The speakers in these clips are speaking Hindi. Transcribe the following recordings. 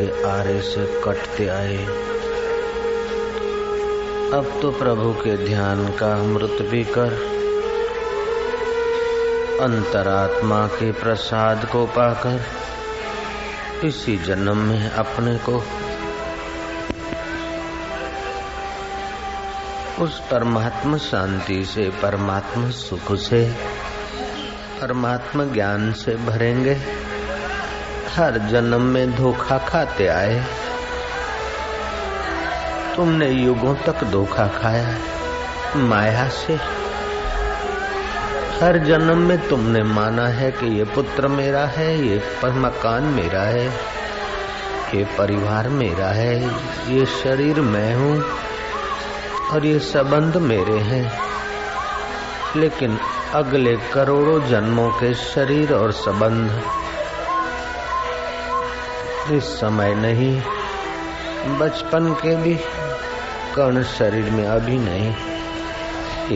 आरे से कटते आए। अब तो प्रभु के ध्यान का अमृत भी कर अंतरात्मा के प्रसाद को पाकर इसी जन्म में अपने को उस परमात्मा शांति से, परमात्मा सुख से, परमात्मा ज्ञान से भरेंगे। हर जन्म में धोखा खाते आए। तुमने युगों तक धोखा खाया, माया से। हर जन्म में तुमने माना है कि ये पुत्र मेरा है, ये पर मकान मेरा है, ये परिवार मेरा है, ये शरीर मैं हूँ और ये संबंध मेरे हैं। लेकिन अगले करोड़ों जन्मों के शरीर और संबंध इस समय नहीं, बचपन के भी कर्ण शरीर में अभी नहीं।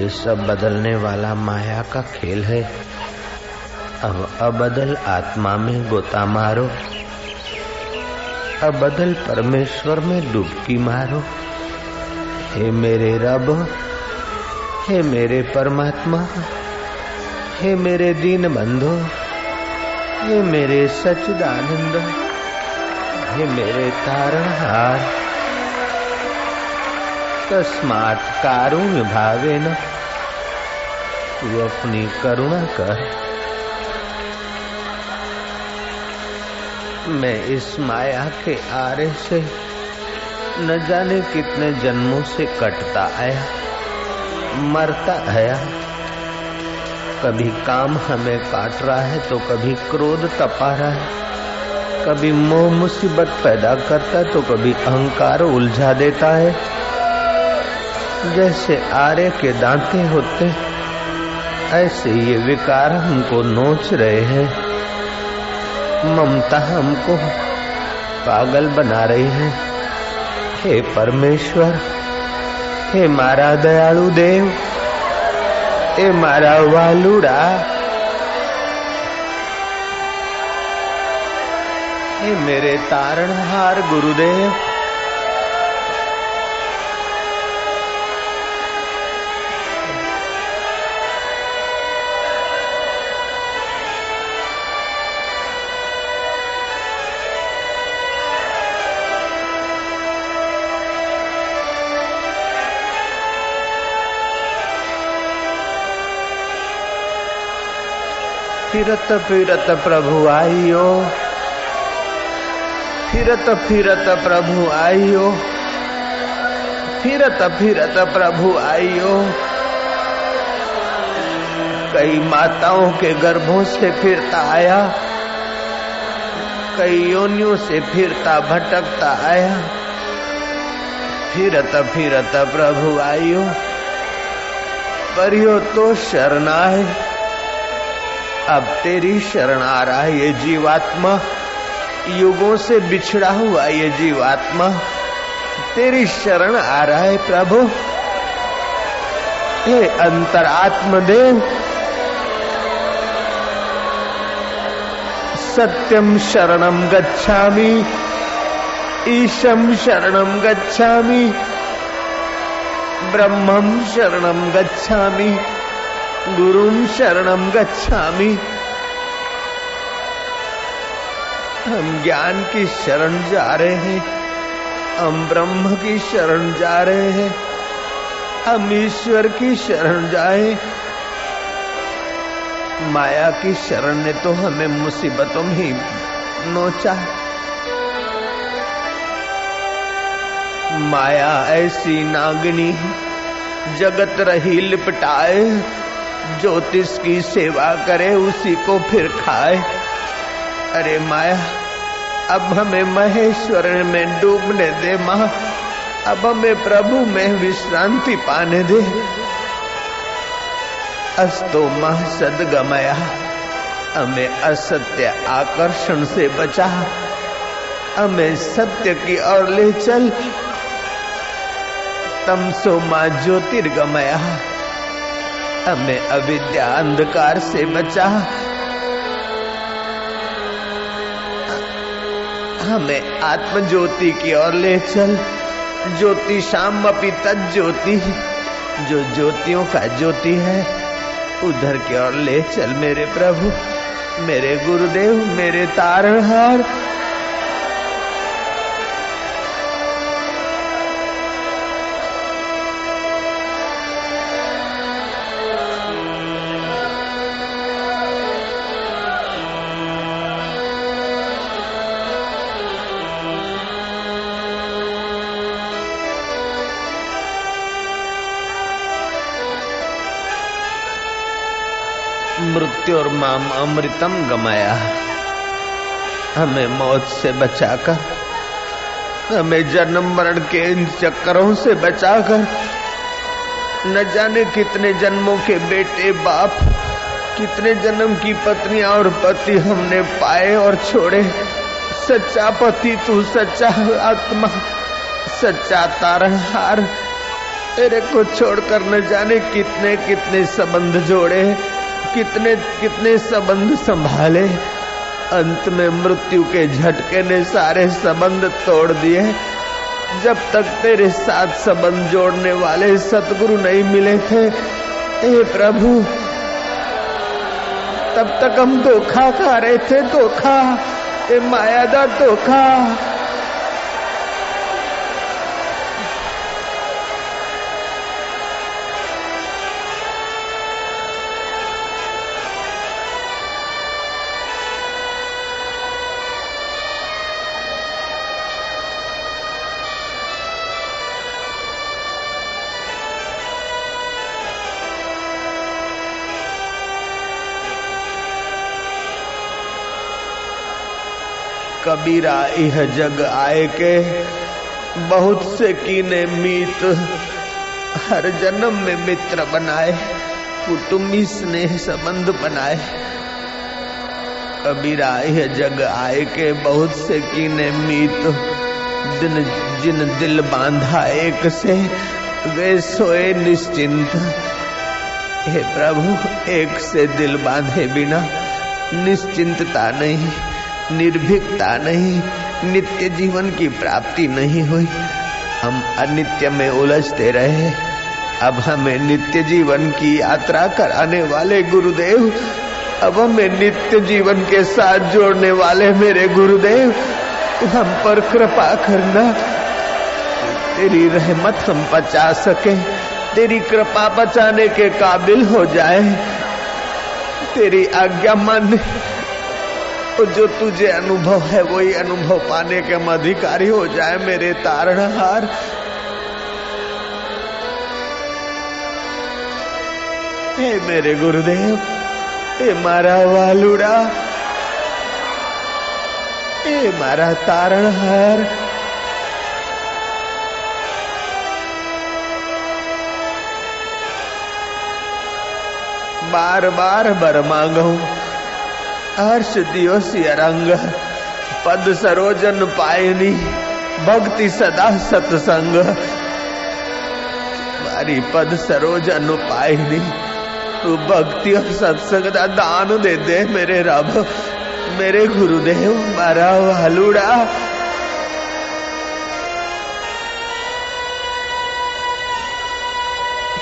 ये सब बदलने वाला माया का खेल है। अब अबदल आत्मा में गोता मारो। अबदल परमेश्वर में डुबकी मारो। हे मेरे रब, हे मेरे परमात्मा, हे मेरे दीन बंधो हे मेरे सच्चिदानंद। हे मेरे तारणहार तस्मात कारुण्य भावे न। तू अपनी करुणा कर। मैं इस माया के आरे से न जाने कितने जन्मों से कटता आया, मरता आया। कभी काम हमें काट रहा है तो कभी क्रोध तपा रहा है। कभी मोह मुसीबत पैदा करता है तो कभी अहंकार उलझा देता है। जैसे आरे के दांते होते ऐसे ये विकार हमको नोच रहे हैं। ममता हमको पागल बना रही है। हे परमेश्वर, हे मारा दयालु देव, हे मारा वालुड़ा हे मेरे तारणहार गुरुदेव। फिरत फिरत प्रभु आइयो। फिरत फिरत प्रभु आइयो। फिरत फिरत प्रभु आइयो। कई माताओं के गर्भों से फिरता आया। कई योनियों से फिरता, भटकता आया। फिरत फिरत प्रभु आइयो। परियो तो शरणाए। अब तेरी शरण आ रहा है ये जीवात्मा युगों से बिछड़ा हुआ ये जीवात्मा। तेरी शरण आ रहा है, प्रभु। हे अंतरात्मदेव सत्यम शरणम गच्छामि। ईशम शरणम गच्छामि। ब्रह्मम शरणम गच्छामि। गुरुम शरणम गच्छामि। हम ज्ञान की शरण जा रहे हैं, हम ब्रह्म की शरण जा रहे हैं, हम ईश्वर की शरण जाए माया की शरण ने तो हमें मुसीबतों में ही नोचा। माया ऐसी नागनी जगत रही लिपटाए, ज्योतिष की सेवा करे, उसी को फिर खाए। अरे माया, अब हमें महेश्वर में डूबने दे माँ। अब हमें प्रभु में विश्रांति पाने दे। अस्तो माह सदगमया, हमें असत्य आकर्षण से बचा। हमें सत्य की ओर ले चल। तमसो माँ ज्योतिर्गमया, हमें अविद्या अंधकार से बचा। हमें आत्म ज्योति की ओर ले चल। ज्योति शाम अपी ज्योति जो ज्योतियों का ज्योति है, उधर की ओर ले चल मेरे प्रभु। मेरे गुरुदेव, मेरे तारणहार और माम अमृतम गमाया। हमें मौत से बचाकर, हमें जन्म मरण के इन चक्करों से बचाकर, न जाने कितने जन्मों के बेटे बाप, कितने जन्म की पत्नियाँ और पति हमने पाए और छोड़े। सच्चा पति तू, सच्चा आत्मा, सच्चा तारणहार तेरे को छोड़कर न जाने कितने कितने संबंध जोड़े। कितने कितने संबंध संभाले। अंत में मृत्यु के झटके ने सारे संबंध तोड़ दिए। जब तक तेरे साथ संबंध जोड़ने वाले सतगुरु नहीं मिले थे, हे प्रभु, तब तक हम धोखा खा रहे थे, धोखा ए माया का धोखा। कबीरा यह जग आए के बहुत से कीने मीत। हर जन्म में मित्र बनाए, कुटुम्बी स्नेह संबंध बनाए। कबीरा यह जग आए के बहुत से कीने मीत। दिन जिन दिल बांधा एक से, वे सोए निश्चिंत। हे प्रभु, एक से दिल बांधे बिना निश्चिंतता नहीं। निर्भीकता नहीं, नित्य जीवन की प्राप्ति नहीं हुई। हम अनित्य में उलझते रहे। अब हमें नित्य जीवन की यात्रा कराने वाले गुरुदेव। अब हमें नित्य जीवन के साथ जोड़ने वाले मेरे गुरुदेव। हम पर कृपा करना। तेरी रहमत हम बचा सके। तेरी कृपा बचाने के काबिल हो जाए। तेरी आज्ञा मानने तो जो तुझे अनुभव है, वही अनुभव पाने के हम अधिकारी हो जाए, मेरे तारणहार। हे मेरे गुरुदेव, हे मारा वालुड़ा हे मारा तारणहार। बार बार बर मांगू हर्ष दियो रंग पद सरोजन पायनी, भक्ति सदा सत्संग। मारी पद सरोजन पायनी, तू भक्ति और सत्संग का दान दे दे मेरे रब। मेरे गुरुदेव मारा वालूड़ा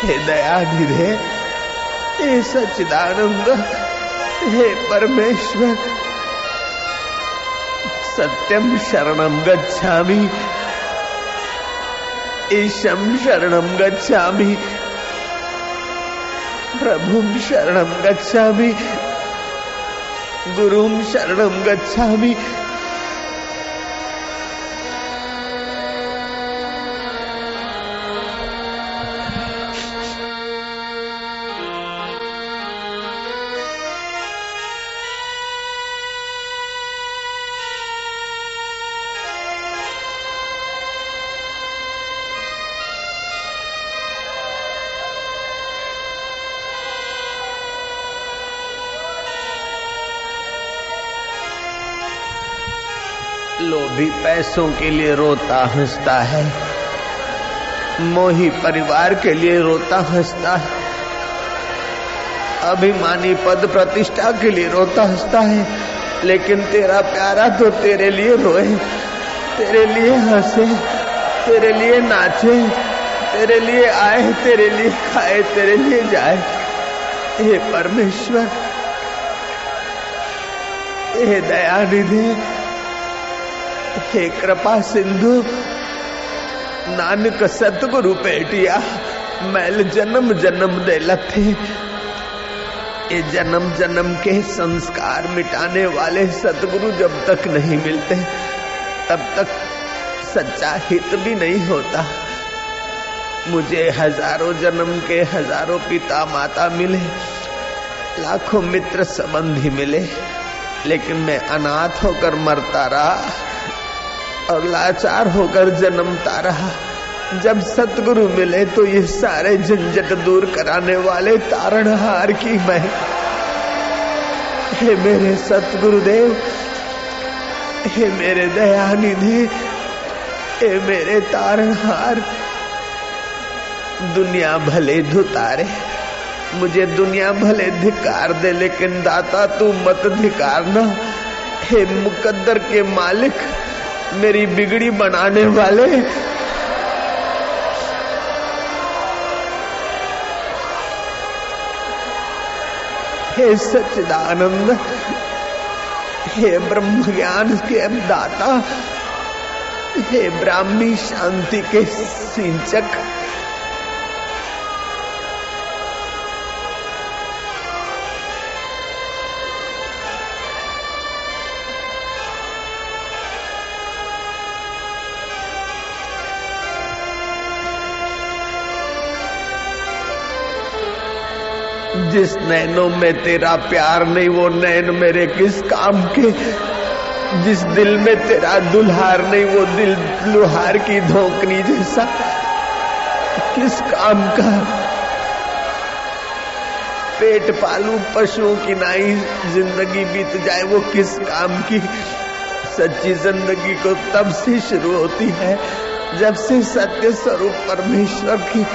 हे दया धीरे हे सच्चिदानंद। हे परमेश्वर सत्यम शरणम गच्छामि। ईशम शरण गच्छा प्रभु शरण गच्छा गुरु शरण गच्छामि। पैसों के लिए रोता हंसता है। मोही परिवार के लिए रोता हंसता है। अभिमानी पद प्रतिष्ठा के लिए रोता हंसता है। लेकिन तेरा प्यारा तो तेरे लिए रोए, तेरे लिए हंसे, तेरे लिए नाचे, तेरे लिए आए, तेरे लिए खाए, तेरे लिए जाए। हे परमेश्वर, हे दया दयानिधि हे कृपा सिंधु, नानक सतगुरु पेटिया, मैल जन्म जन्म दे लथे। ये जन्म जन्म के संस्कार मिटाने वाले सतगुरु जब तक नहीं मिलते, तब तक सच्चा हित भी नहीं होता। मुझे हज़ारों जन्म के हज़ारों पिता माता मिले, लाखों मित्र संबंधी मिले, लेकिन मैं अनाथ होकर मरता रहा। लाचार होकर जन्मता रहा। जब सतगुरु मिले तो ये सारे झंझट दूर कराने वाले तारणहार की मैं। हे मेरे सतगुरुदेव, हे मेरे दयानिधि, हे मेरे तारणहार, दुनिया भले धुतारे, मुझे दुनिया भले धिकार दे, लेकिन दाता तू मत धिकारना। हे मुकद्दर के मालिक मेरी बिगड़ी बनाने वाले। हे सच्चिदानंद, हे ब्रह्म ज्ञान के दाता, हे ब्राह्मी शांति के सिंचक जिस नैनों में तेरा प्यार नहीं, वो नैन मेरे किस काम के? जिस दिल में तेरा दुल्हार नहीं, वो दिल लुहार की धोकनी जैसा। किस काम का? पेट पालू पशुओं की नाई, ज़िंदगी बीत जाए, वो किस काम की? सच्ची ज़िंदगी को तब से शुरू होती है, जब से सत्य स्वरूप परमेश्वर की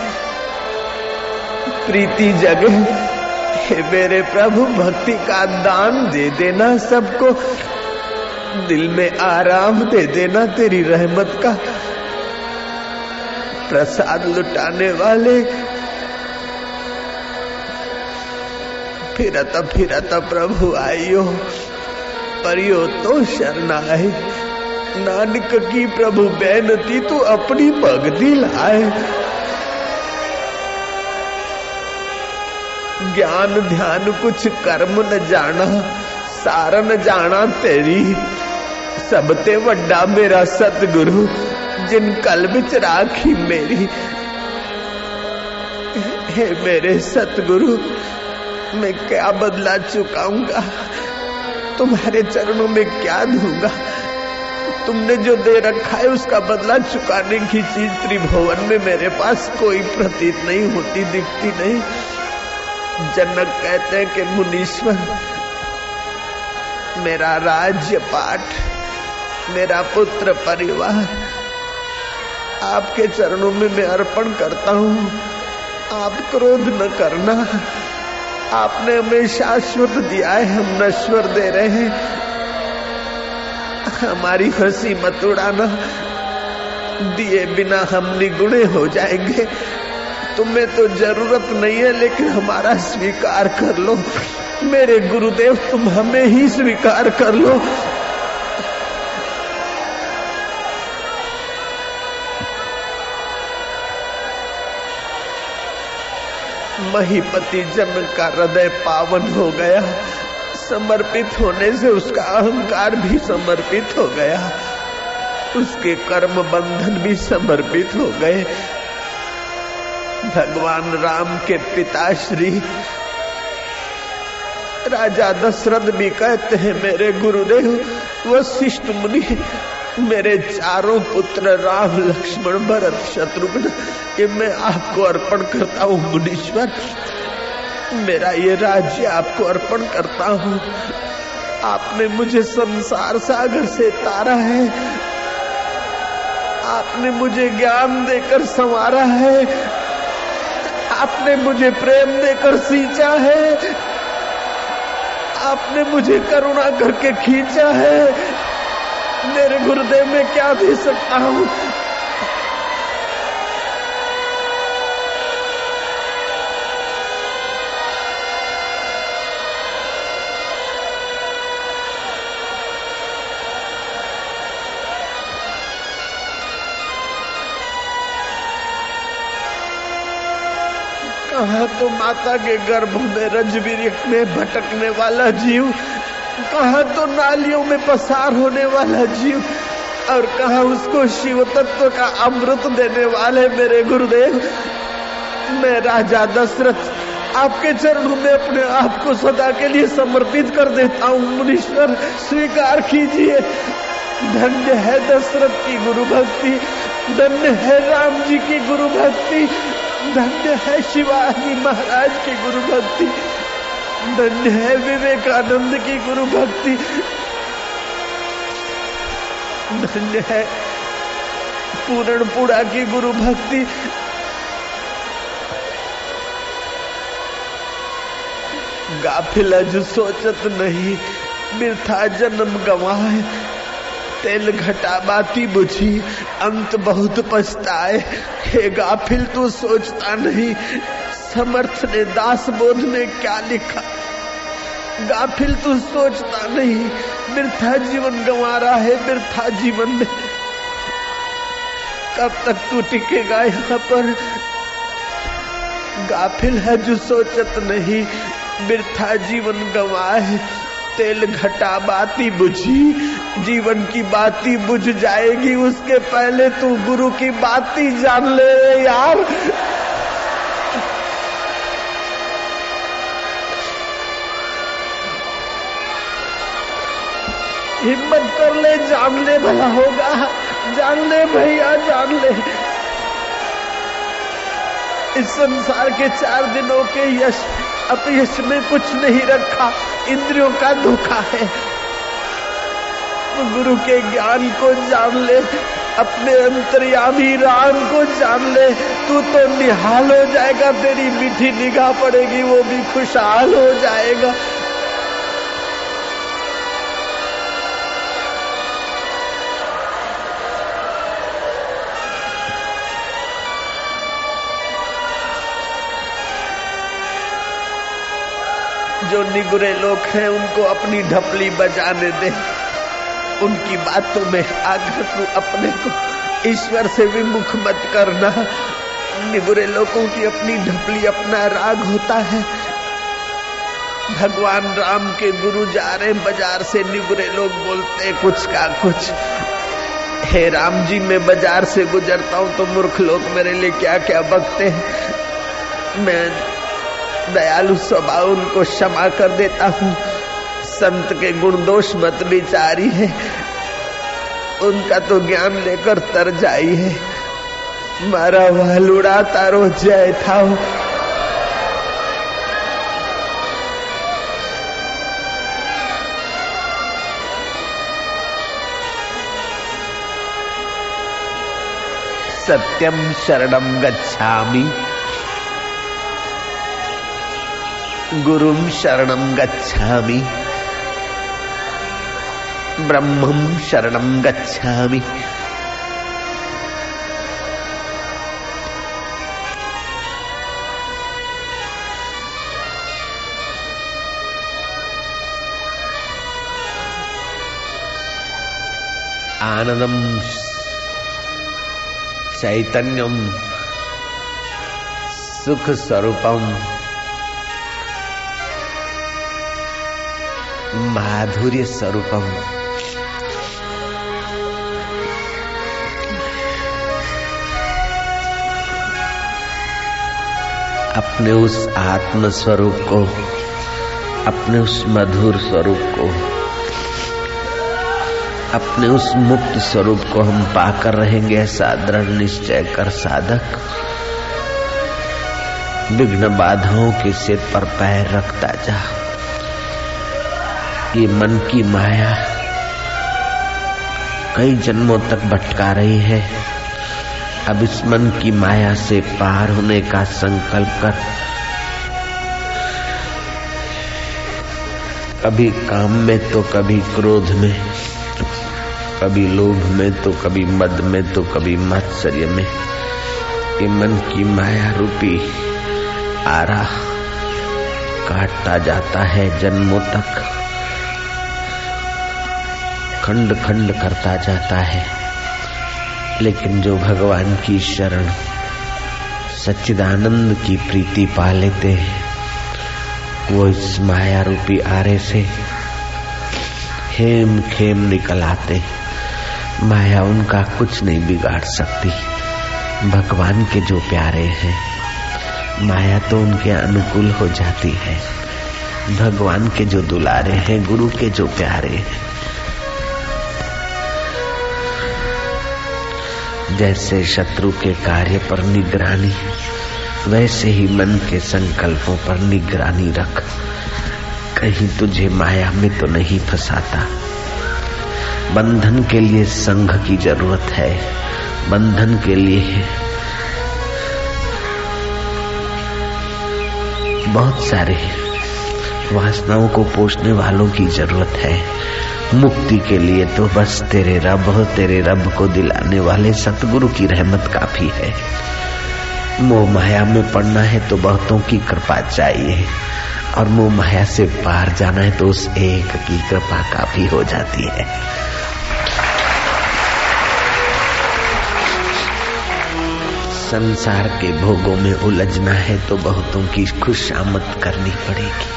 प्रीति जगे। हे मेरे प्रभु, भक्ति का दान दे देना सबको। दिल में आराम दे देना तेरी रहमत का। प्रसाद लुटाने वाले। फिरत फिरत प्रभु आइयो। परियो तो शरणाए नानक की प्रभु बेनती, तू अपनी भक्ति लाए। ज्ञान, ध्यान, कुछ कर्म न जाना, सार न जाना तेरी। सबते वड्डा मेरा सतगुरु, जिन कल बिच राखी मेरी। हे मेरे सतगुरु, मैं क्या बदला चुकाऊँगा? तुम्हारे चरणों में क्या दूँगा? तुमने जो दे रखा है, उसका बदला चुकाने की चीज़ त्रिभुवन में मेरे पास कोई प्रतीत नहीं होती, दिखती नहीं। जनक कहते हैं कि मुनीश्वर, मेरा राज्य पाठ मेरा पुत्र परिवार, आपके चरणों में मैं अर्पण करता हूँ। आप क्रोध न करना। आपने हमें शाश्वत दिया है, हम नश्वर दे रहे हैं। हमारी हँसी मत उड़ाना। दिए बिना हम निगुणे हो जाएँगे। तुम्हें तो ज़रूरत नहीं है, लेकिन हमारा स्वीकार कर लो। मेरे गुरुदेव, तुम हमें ही स्वीकार कर लो। महीपति जन्म का हृदय पावन हो गया। समर्पित होने से उसका अहंकार भी समर्पित हो गया। उसके कर्म बंधन भी समर्पित हो गए। भगवान राम के पिताश्री। राजा दशरथ भी कहते हैं, मेरे गुरुदेव, वशिष्ठ मुनि, मेरे चारों पुत्र राम, लक्ष्मण, भरत, शत्रुघ्न ये मैं आपको अर्पण करता हूँ, मुनीश्वर। मेरा ये राज्य आपको अर्पण करता हूँ। आपने मुझे संसार सागर से तारा है। आपने मुझे ज्ञान देकर संवारा है। आपने मुझे प्रेम देकर सींचा है। आपने मुझे करुणा करके खींचा है। मेरे गुरुदेव, में क्या दे सकता हूँ? कहा तो माता के गर्भ में रजवीर में भटकने वाला जीव, कहा तो नालियों में पसार होने वाला जीव, और कहा उसको शिव तत्व का अमृत देने वाले मेरे गुरुदेव। मैं राजा दशरथ आपके चरणों में अपने आप को सदा के लिए समर्पित कर देता हूँ, मुनीश्वर, स्वीकार कीजिए। धन्य है दशरथ की गुरु भक्ति धन्य है राम जी की गुरु भक्ति धन्य है शिवाजी महाराज की गुरु भक्ति। धन्य है विवेकानंद की गुरु भक्ति। धन्य है पूरणपुरा की गुरु भक्ति। गाफिल जो सोचत नहीं मिर्था जन्म गवाए। तेल घटा बाती बुझी, अंत बहुत पछताए। हे गाफिल तू सोचता नहीं, समर्थ ने दास बोध में क्या लिखा? गाफिल तू सोचता नहीं मिर्था जीवन गंवा रहा है मिर्था जीवन में। कब तक तू टिकेगा यहाँ पर? गाफिल है जो सोचत नहीं मिर्था जीवन गंवाए तेल घटा बाती बुझी। जीवन की बाती बुझ जाएगी, उसके पहले तू गुरु की बाती जान ले यार। हिम्मत कर ले, जान ले भला होगा। जान ले भैया, जान ले। इस संसार के चार दिनों के यश अपयश में कुछ नहीं रखा, इंद्रियों का धोखा है। गुरु के ज्ञान को जान ले, अपने अंतर्यामी राम को जान ले। तू तो निहाल हो जाएगा, तेरी मीठी निगाह पड़ेगी, वो भी खुशहाल हो जाएगा। जो निगुरे लोग हैं, उनको अपनी ढपली बजाने दे। उनकी बातों में आकर तू अपने को ईश्वर से विमुख मत करना। निगुरे लोगों की अपनी ढपली, अपना राग होता है। भगवान राम के गुरु जा रहे बाज़ार से निगुरे लोग बोलते कुछ का कुछ। हे राम जी, मैं बाज़ार से गुजरता हूँ तो मूर्ख लोग मेरे लिए क्या क्या बकते हैं। मैं दयालु स्वभाव उनको क्षमा कर देता हूँ। संत के गुण दोष मत विचारी है। उनका तो ज्ञान लेकर तर जाई है। मारा वालुड़ा तारो जय था सत्यम शरणम गच्छामि। गुरुम शरणम गच्छामि। ब्रह्मम शरणम गच्छामि। सुख स्वरूपम माधुर्य स्वरूपम अपने उस आत्म स्वरूप को, अपने उस मधुर स्वरूप को, अपने उस मुक्त स्वरूप को हम पाकर रहेंगे ऐसा दृढ़ निश्चय कर साधक। विघ्न बाधाओं के सिर पर पैर रखता जा। ये मन की माया कई जन्मों तक भटका रही है। अब इस मन की माया से पार होने का संकल्प कर। कभी काम में तो कभी क्रोध में, कभी लोभ में तो कभी मद में तो कभी मत्सर्य में। कि मन की माया रूपी आरा काटता जाता है जन्मों तक। खंड खंड करता जाता है। लेकिन जो भगवान की शरण सच्चिदानंद की प्रीति पा लेते हैं, वो इस माया रूपी आरे से हेम खेम निकल आते माया उनका कुछ नहीं बिगाड़ सकती। भगवान के जो प्यारे हैं, माया तो उनके अनुकूल हो जाती है। भगवान के जो दुलारे हैं, गुरु के जो प्यारे हैं जैसे शत्रु के कार्य पर निगरानी, वैसे ही मन के संकल्पों पर निगरानी रख। कहीं तुझे माया में तो नहीं फंसाता। बंधन के लिए संघ की ज़रूरत है। बंधन के लिए बहुत सारे वासनाओं को पोषने वालों की ज़रूरत है। मुक्ति के लिए तो बस तेरे रब तेरे रब को दिलाने वाले सतगुरु की रहमत काफ़ी है। मोह माया में पड़ना है तो बहुतों की कृपा चाहिए। और मोह माया से पार जाना है तो उस एक की कृपा काफ़ी हो जाती है। संसार के भोगों में उलझना है तो बहुतों की खुशामद करनी पड़ेगी।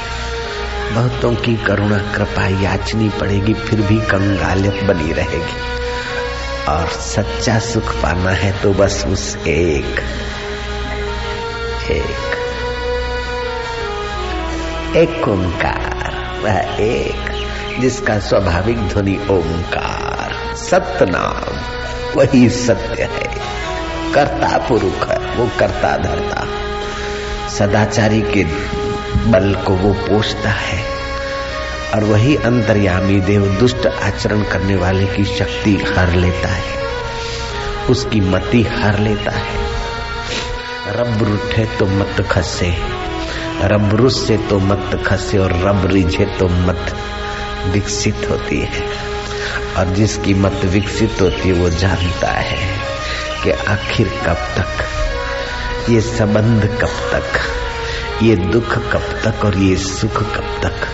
बहुतों की करुणा, कृपा, याचनी पड़ेगी, फिर भी कंगालियत बनी रहेगी। और सच्चा सुख पाना है तो बस उस एक एक एक ओंकार, वह एक, जिसका स्वाभाविक ध्वनि ओंकार सत्य नाम वही सत्य है। कर्ता पुरुष है, वो कर्ता धरता। सदाचारी के बल को वो पोषता है और वही अंतर्यामी देव दुष्ट आचरण करने वाले की शक्ति हर लेता है। उसकी मति हर लेता है। रब रूठे तो मत खसे, रब रुस्से तो मत खसे और रब रिझे तो मत विकसित होती है। और जिसकी मत विकसित होती है, वो जानता है कि आखिर कब तक, ये संबंध कब तक। ये दुख कब तक और ये सुख कब तक?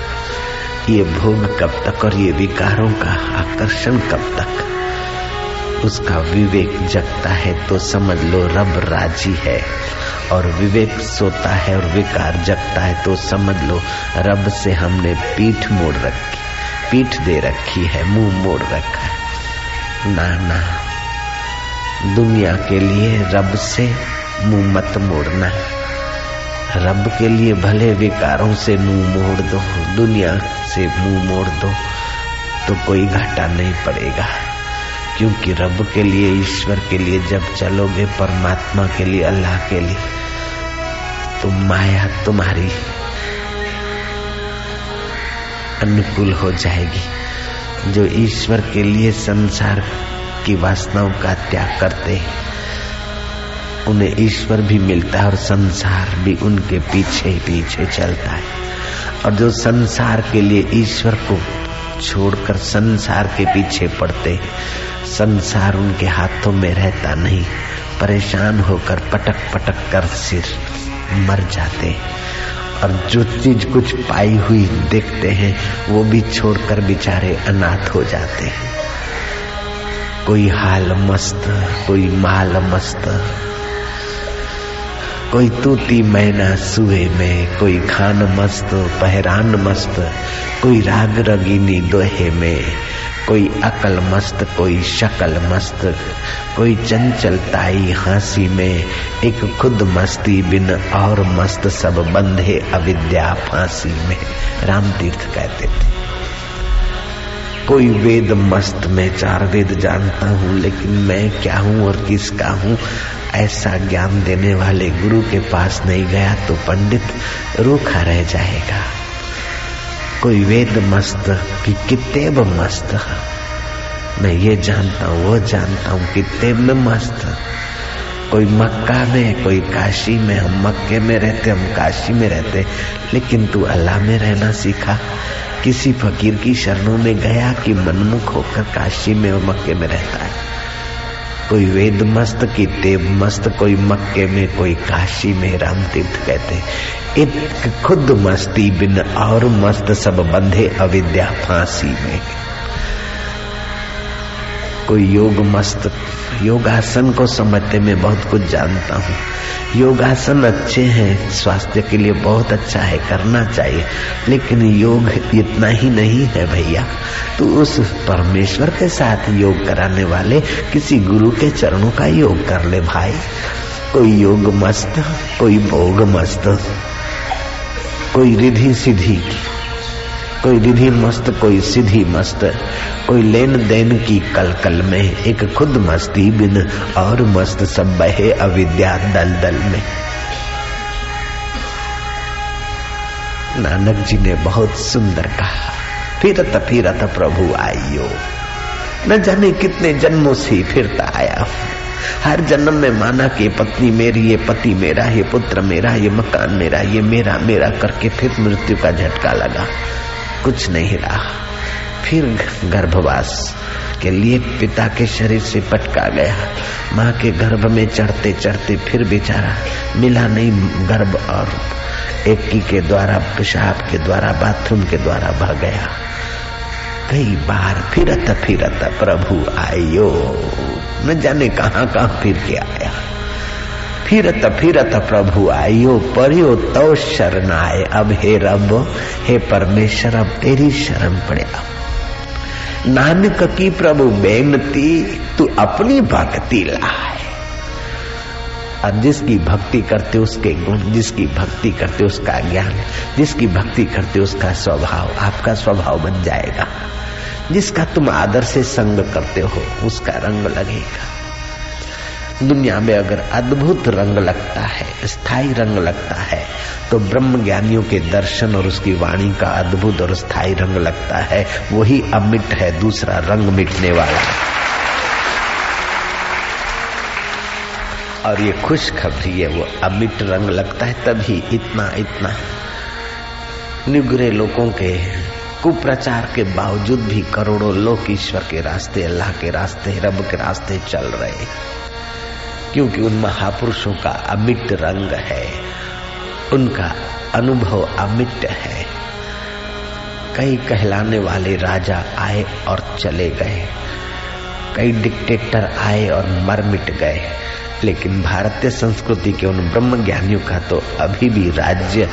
ये भोग कब तक और ये विकारों का आकर्षण कब तक? उसका विवेक जगता है तो समझ लो रब राज़ी है। और विवेक सोता है और विकार जगता है तो समझ लो रब से हमने पीठ मोड़ रखी, पीठ दे रखी है, मुँह मोड़ रखा है। ना ना दुनिया के लिए रब से मुँह मत मोड़ना। रब के लिए भले विकारों से मुँह मोड़ दो, दुनिया से मुँह मोड़ दो तो कोई घाटा नहीं पड़ेगा। क्योंकि रब के लिए, ईश्वर के लिए जब चलोगे परमात्मा के लिए, अल्लाह के लिए तो माया तुम्हारी अनुकूल हो जाएगी। जो ईश्वर के लिए संसार की वासनाओं का त्याग करते हैं उन्हें ईश्वर भी मिलता है और संसार भी उनके पीछे पीछे चलता है। और जो संसार के लिए ईश्वर को छोड़कर संसार के पीछे पड़ते संसार उनके हाथों में रहता नहीं, परेशान होकर पटक पटक कर सिर मर जाते और जो चीज़ कुछ पाई हुई देखते हैं, वो भी छोड़कर बेचारे अनाथ हो जाते हैं। कोई हाल मस्त, कोई माल मस्त कोई तूती मैना सुए में, कोई खान मस्त, पहरान मस्त, कोई राग रगीनी दोहे में, कोई अकल मस्त, कोई शकल मस्त, कोई चंचलताई हँसी में, एक खुद मस्ती बिन और मस्त सब बंधे अविद्या फांसी में। राम तीर्थ कहते थे। कोई वेद मस्त, में चार वेद जानता हूँ, लेकिन मैं क्या हूँ और किसका हूँ? ऐसा ज्ञान देने वाले गुरु के पास नहीं गया तो पंडित रूखा रह जाएगा। कोई वेद मस्त कि कितेब मस्त? मैं ये जानता हूँ, वो जानता हूँ कितेब में मस्त। कोई मक्का में, कोई काशी में, हम मक्के में रहते, हम काशी में रहते, लेकिन तू अल्लाह में रहना सीखा। किसी फकीर की शरणों में गया कि मनमुख होकर काशी में और मक्के में रहता है। कोई वेद मस्त की तेब मस्त कोई मक्के में, कोई काशी में राम तीर्थ कहते एक खुद मस्ती बिन और मस्त सब बंधे अविद्या फांसी में। कोई योग मस्त, योगासन को समझते मैं बहुत कुछ जानता हूँ। योगासन अच्छे हैं, स्वास्थ्य के लिए बहुत अच्छा है, करना चाहिए। लेकिन योग इतना ही नहीं है भैया। तू उस परमेश्वर के साथ योग कराने वाले किसी गुरु के चरणों का योग कर ले भाई। कोई योग मस्त, कोई भोग मस्त, कोई रिधि सीधी कोई विधि मस्त, कोई सीधी मस्त, कोई लेन देन की कल कल में, एक खुद मस्ती बिन और मस्त सब बहे अविद्या दल दल में। नानक जी ने बहुत सुंदर कहा फिरत फिरत प्रभु आइयो। न जाने कितने जन्मों से फिरता आया हर जन्म में माना कि पत्नी मेरी, ये पति मेरा, ये पुत्र मेरा, ये मकान मेरा, ये मेरा मेरा करके फिर मृत्यु का झटका लगा। कुछ नहीं रहा। फिर गर्भवास के लिए पिता के शरीर से पटका गया। माँ के गर्भ में चढ़ते चढ़ते फिर बेचारा मिला नहीं गर्भ और एक के द्वारा, पेशाब के द्वारा, बाथरूम के द्वारा बह गया। कई बार फिरत फिरत प्रभु आयो। न जाने कहाँ कहाँ फिर के आया। फिरत फिरत प्रभु आयो परियो तो शरण आए। अब हे रब, हे परमेश्वर, अब तेरी शरण पड़े। अब नानक की प्रभु बेनती, तू अपनी भक्ति लाए। और जिसकी भक्ति करते उसके गुण, जिसकी भक्ति करते उसका ज्ञान, जिसकी भक्ति करते उसका स्वभाव, आपका स्वभाव बन जाएगा। जिसका तुम आदर से संग करते हो, उसका रंग लगेगा। दुनिया में अगर अद्भुत रंग लगता है, स्थायी रंग लगता है तो ब्रह्म ज्ञानियों के दर्शन और उसकी वाणी का अद्भुत और स्थायी रंग लगता है। वही अमिट है, दूसरा रंग मिटने वाला। और ये खुशखबरी है, वो अमिट रंग लगता है तभी इतना इतना। निगरे लोगों के कुप्रचार के बावजूद भी करोड़ों लोग ईश्वर के रास्ते, अल्लाह के रास्ते, रब के रास्ते चल रहे। क्योंकि उन महापुरुषों का अमिट रंग है, उनका अनुभव अमिट है। कई कहलाने वाले राजा आए और चले गए। कई डिक्टेटर आए और मर मिट गए। लेकिन भारतीय संस्कृति के उन ब्रह्म ज्ञानियों का तो अभी भी राज्य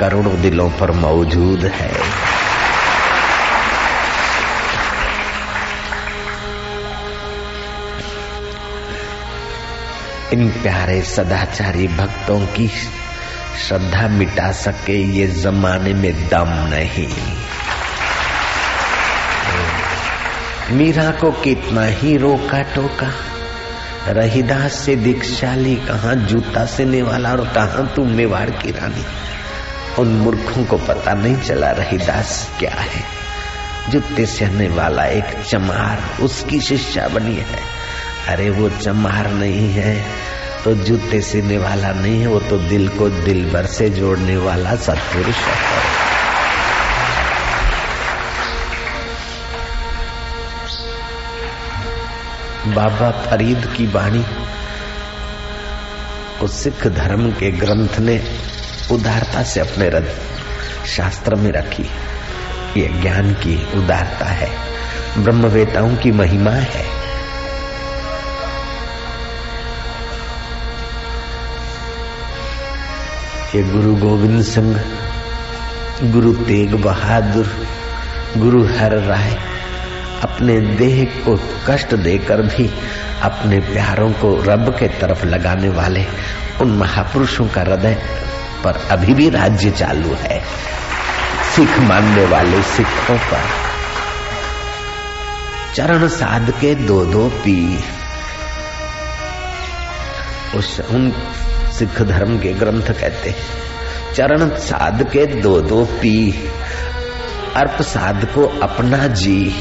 करोड़ों दिलों पर मौजूद है। इन प्यारे सदाचारी भक्तों की श्रद्धा मिटा सके ये जमाने में दम नहीं। मीरा को कितना ही रोका टोका रहीदास से दीक्षाली कहा जूता सेने वाला और कहा तू मेवाड़ की रानी। उन मूर्खों को पता नहीं चला रहीदास क्या है। जूते सहने वाला एक चमार, उसकी शिष्या बनी है। अरे वो चमार नहीं है तो जूते सीने वाला नहीं है, वो तो दिल को दिल भर से जोड़ने वाला सत्पुरुष है। बाबा फरीद की वाणी को सिख धर्म के ग्रंथ ने उदारता से अपने शास्त्र में रखी। ये ज्ञान की उदारता है, ब्रह्मवेताओं की महिमा है। ये गुरु गोविंद सिंह, गुरु तेग बहादुर, गुरु हर राय, अपने देह को कष्ट देकर भी अपने प्यारों को रब के तरफ़ लगाने वाले उन महापुरुषों का हृदय पर अभी भी राज्य चालू है। सिख मानने वाले सिखों पर। चरण साध के दो दो पी उस उन सिख धर्म के ग्रंथ कहते हैं। चरण साध के दो दो पी। अर्प साध को अपना जी।